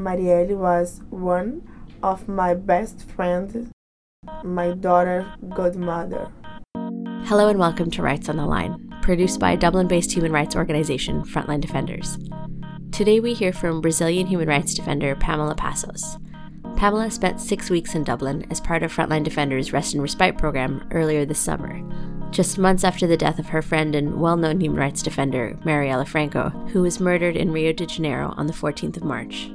Marielle was one of my best friends, my daughter's godmother. Hello and welcome to Rights on the Line, produced by Dublin based human rights organization Frontline Defenders. Today we hear from Brazilian human rights defender Pamela Passos. Pamela spent six weeks in Dublin as part of Frontline Defenders' Rest and Respite program earlier this summer, just months after the death of her friend and well known human rights defender, Marielle Franco, who was murdered in Rio de Janeiro on the 14th of March.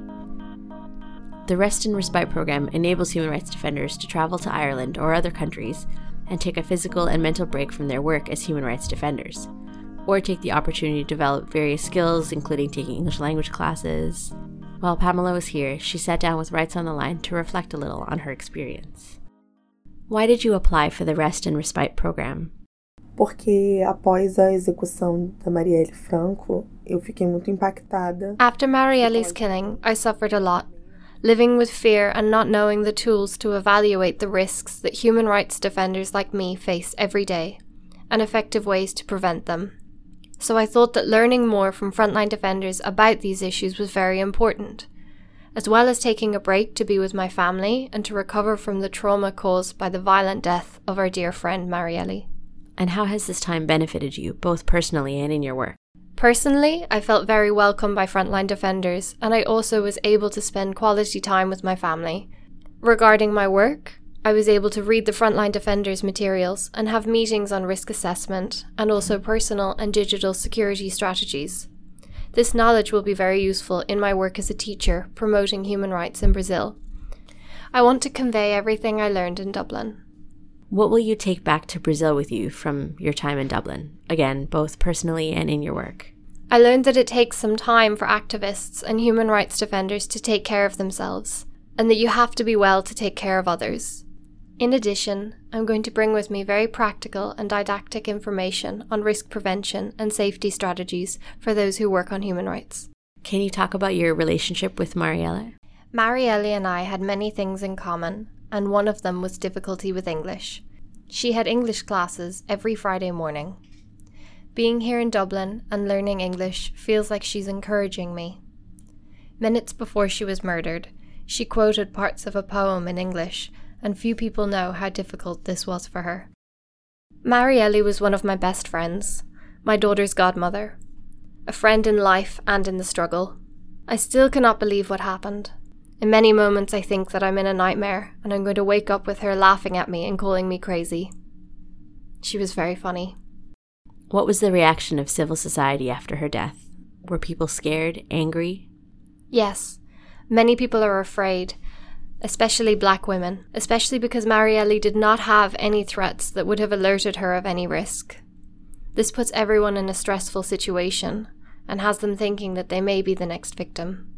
The Rest and Respite program enables human rights defenders to travel to Ireland or other countries and take a physical and mental break from their work as human rights defenders, or take the opportunity to develop various skills, including taking English language classes. While Pamela was here, she sat down with Rights on the Line to reflect a little on her experience. Why did you apply for the Rest and Respite program? Porque após a execução da Marielle Franco, eu fiquei muito impactada. After Marielle's killing, I suffered a lot, living with fear and not knowing the tools to evaluate the risks that human rights defenders like me face every day, and effective ways to prevent them. So I thought that learning more from frontline defenders about these issues was very important, as well as taking a break to be with my family and to recover from the trauma caused by the violent death of our dear friend Marielle. And how has this time benefited you, both personally and in your work? Personally, I felt very welcome by frontline defenders, and I also was able to spend quality time with my family. Regarding my work, I was able to read the frontline defenders materials and have meetings on risk assessment and also personal and digital security strategies. This knowledge will be very useful in my work as a teacher promoting human rights in Brazil. I want to convey everything I learned in Dublin. What will you take back to Brazil with you from your time in Dublin? Again, both personally and in your work. I learned that it takes some time for activists and human rights defenders to take care of themselves, and that you have to be well to take care of others. In addition, I'm going to bring with me very practical and didactic information on risk prevention and safety strategies for those who work on human rights. Can you talk about your relationship with Marielle? Marielle and I had many things in common, and one of them was difficulty with English. She had English classes every Friday morning. Being here in Dublin and learning English feels like she's encouraging me. Minutes before she was murdered, she quoted parts of a poem in English, and few people know how difficult this was for her. Marielle was one of my best friends, my daughter's godmother, a friend in life and in the struggle. I still cannot believe what happened. In many moments, I think that I'm in a nightmare and I'm going to wake up with her laughing at me and calling me crazy. She was very funny. What was the reaction of civil society after her death? Were people scared, angry? Yes, many people are afraid, especially black women, especially because Marielle did not have any threats that would have alerted her of any risk. This puts everyone in a stressful situation and has them thinking that they may be the next victim.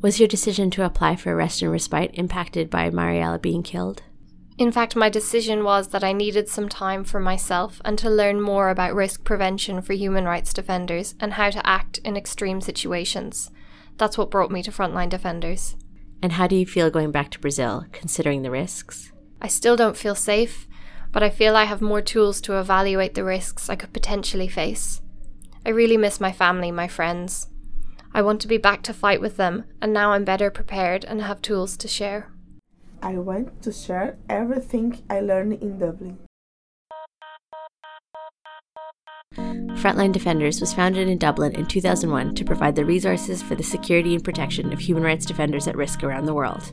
Was your decision to apply for rest and respite impacted by Marielle being killed? In fact, my decision was that I needed some time for myself and to learn more about risk prevention for human rights defenders and how to act in extreme situations. That's what brought me to Frontline Defenders. And how do you feel going back to Brazil, considering the risks? I still don't feel safe, but I feel I have more tools to evaluate the risks I could potentially face. I really miss my family, my friends. I want to be back to fight with them, and now I'm better prepared and have tools to share. I want to share everything I learned in Dublin. Frontline Defenders was founded in Dublin in 2001 to provide the resources for the security and protection of human rights defenders at risk around the world.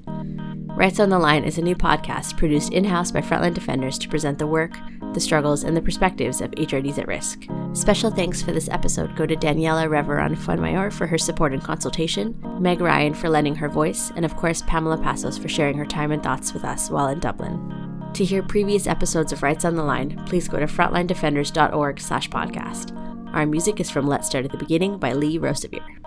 Rights on the Line is a new podcast produced in house by Frontline Defenders to present the work, the struggles, and the perspectives of HRDs at risk. Special thanks for this episode go to Daniela Reveron Fuenmayor for her support and consultation, Meg Ryan for lending her voice, and of course Pamela Passos for sharing her time and thoughts with us while in Dublin. To hear previous episodes of Rights on the Line, please go to frontlinedefenders.org slash podcast. Our music is from Let's Start at the Beginning by Lee Rosevere.